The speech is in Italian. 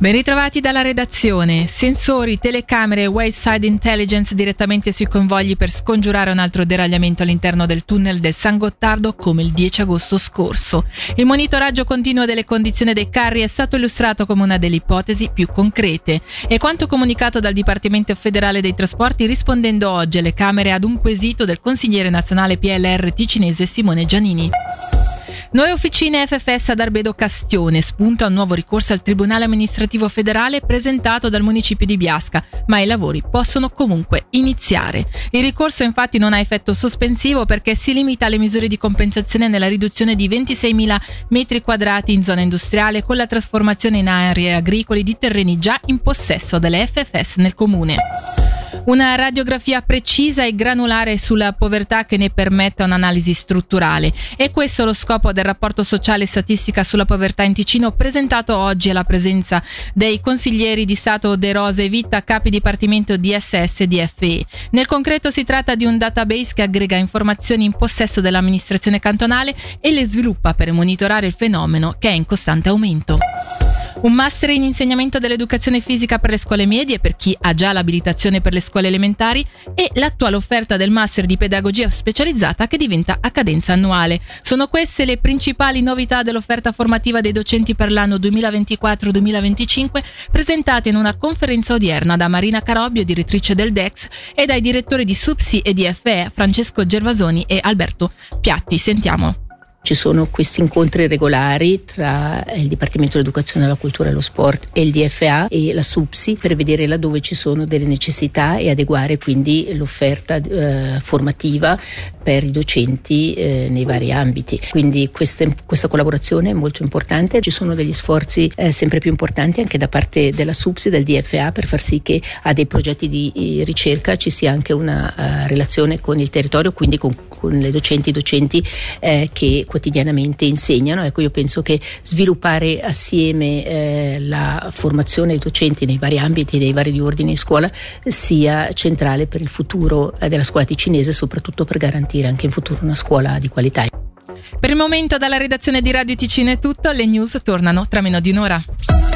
Ben ritrovati dalla redazione. Sensori, telecamere e wayside intelligence direttamente sui convogli per scongiurare un altro deragliamento all'interno del tunnel del San Gottardo come il 10 agosto scorso. Il monitoraggio continuo delle condizioni dei carri è stato illustrato come una delle ipotesi più concrete e quanto comunicato dal Dipartimento federale dei trasporti rispondendo oggi alle Camere ad un quesito del consigliere nazionale PLR ticinese Simone Giannini. Nuove officine FFS ad Arbedo Castione spunta un nuovo ricorso al Tribunale amministrativo federale presentato dal municipio di Biasca, ma i lavori possono comunque iniziare. Il ricorso infatti non ha effetto sospensivo perché si limita alle misure di compensazione nella riduzione di 26.000 metri quadrati in zona industriale con la trasformazione in aree agricole di terreni già in possesso delle FFS nel comune. Una radiografia precisa e granulare sulla povertà che ne permetta un'analisi strutturale. E questo è lo scopo del rapporto sociale e statistica sulla povertà in Ticino presentato oggi alla presenza dei consiglieri di Stato De Rose e Vitta, capi dipartimento DSS e DFE. Nel concreto si tratta di un database che aggrega informazioni in possesso dell'amministrazione cantonale e le sviluppa per monitorare il fenomeno che è in costante aumento. Un master in insegnamento dell'educazione fisica per le scuole medie per chi ha già l'abilitazione per le scuole elementari e l'attuale offerta del master di pedagogia specializzata che diventa a cadenza annuale. Sono queste le principali novità dell'offerta formativa dei docenti per l'anno 2024-2025 presentate in una conferenza odierna da Marina Carobbio, direttrice del DEX, e dai direttori di SUPSI e di FE Francesco Gervasoni e Alberto Piatti. Sentiamo. Ci sono questi incontri regolari tra il Dipartimento dell'Educazione, la Cultura e lo Sport e il DFA e la SUPSI per vedere laddove ci sono delle necessità e adeguare quindi l'offerta eh, formativa per i docenti eh, nei vari ambiti. Quindi queste, questa collaborazione è molto importante, ci sono degli sforzi eh, sempre più importanti anche da parte della SUPSI e del DFA per far sì che a dei progetti di eh, ricerca ci sia anche una uh, relazione con il territorio, quindi con, con le docenti e i docenti eh, che quotidianamente insegnano. Ecco, io penso che sviluppare assieme eh, la formazione dei docenti nei vari ambiti, nei vari ordini di scuola sia centrale per il futuro eh, della scuola ticinese, soprattutto per garantire anche in futuro una scuola di qualità. Per il momento dalla redazione di Radio Ticino è tutto, le news tornano tra meno di un'ora.